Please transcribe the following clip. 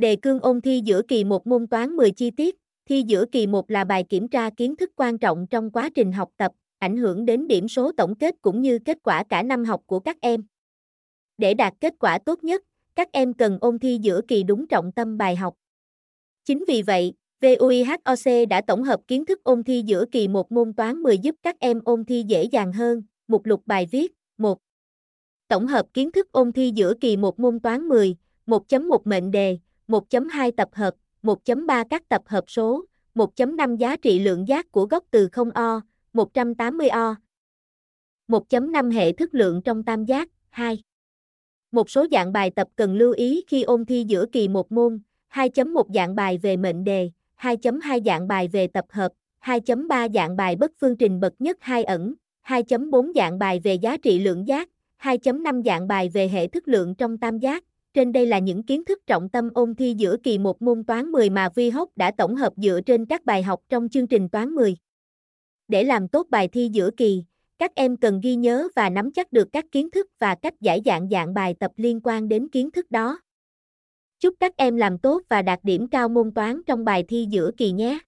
Đề cương ôn thi giữa kỳ 1 môn toán 10 chi tiết, thi giữa kỳ 1 là bài kiểm tra kiến thức quan trọng trong quá trình học tập, ảnh hưởng đến điểm số tổng kết cũng như kết quả cả năm học của các em. Để đạt kết quả tốt nhất, các em cần ôn thi giữa kỳ đúng trọng tâm bài học. Chính vì vậy, VUIHOC đã tổng hợp kiến thức ôn thi giữa kỳ 1 môn toán 10 giúp các em ôn thi dễ dàng hơn. Mục lục bài viết 1. Tổng hợp kiến thức ôn thi giữa kỳ 1 môn toán 10, 1.1 mệnh đề, 1.2 tập hợp, 1.3 các tập hợp số, 1.5 giá trị lượng giác của gốc từ 0O, 180O. 1.5 hệ thức lượng trong tam giác, 2. Một số dạng bài tập cần lưu ý khi ôn thi giữa kỳ một môn, 2.1 dạng bài về mệnh đề, 2.2 dạng bài về tập hợp, 2.3 dạng bài bất phương trình bậc nhất hai ẩn, 2.4 dạng bài về giá trị lượng giác, 2.5 dạng bài về hệ thức lượng trong tam giác. Trên đây là những kiến thức trọng tâm ôn thi giữa kỳ một môn toán 10 mà Vi Hốc đã tổng hợp dựa trên các bài học trong chương trình toán 10. Để làm tốt bài thi giữa kỳ, các em cần ghi nhớ và nắm chắc được các kiến thức và cách giải dạng dạng bài tập liên quan đến kiến thức đó. Chúc các em làm tốt và đạt điểm cao môn toán trong bài thi giữa kỳ nhé.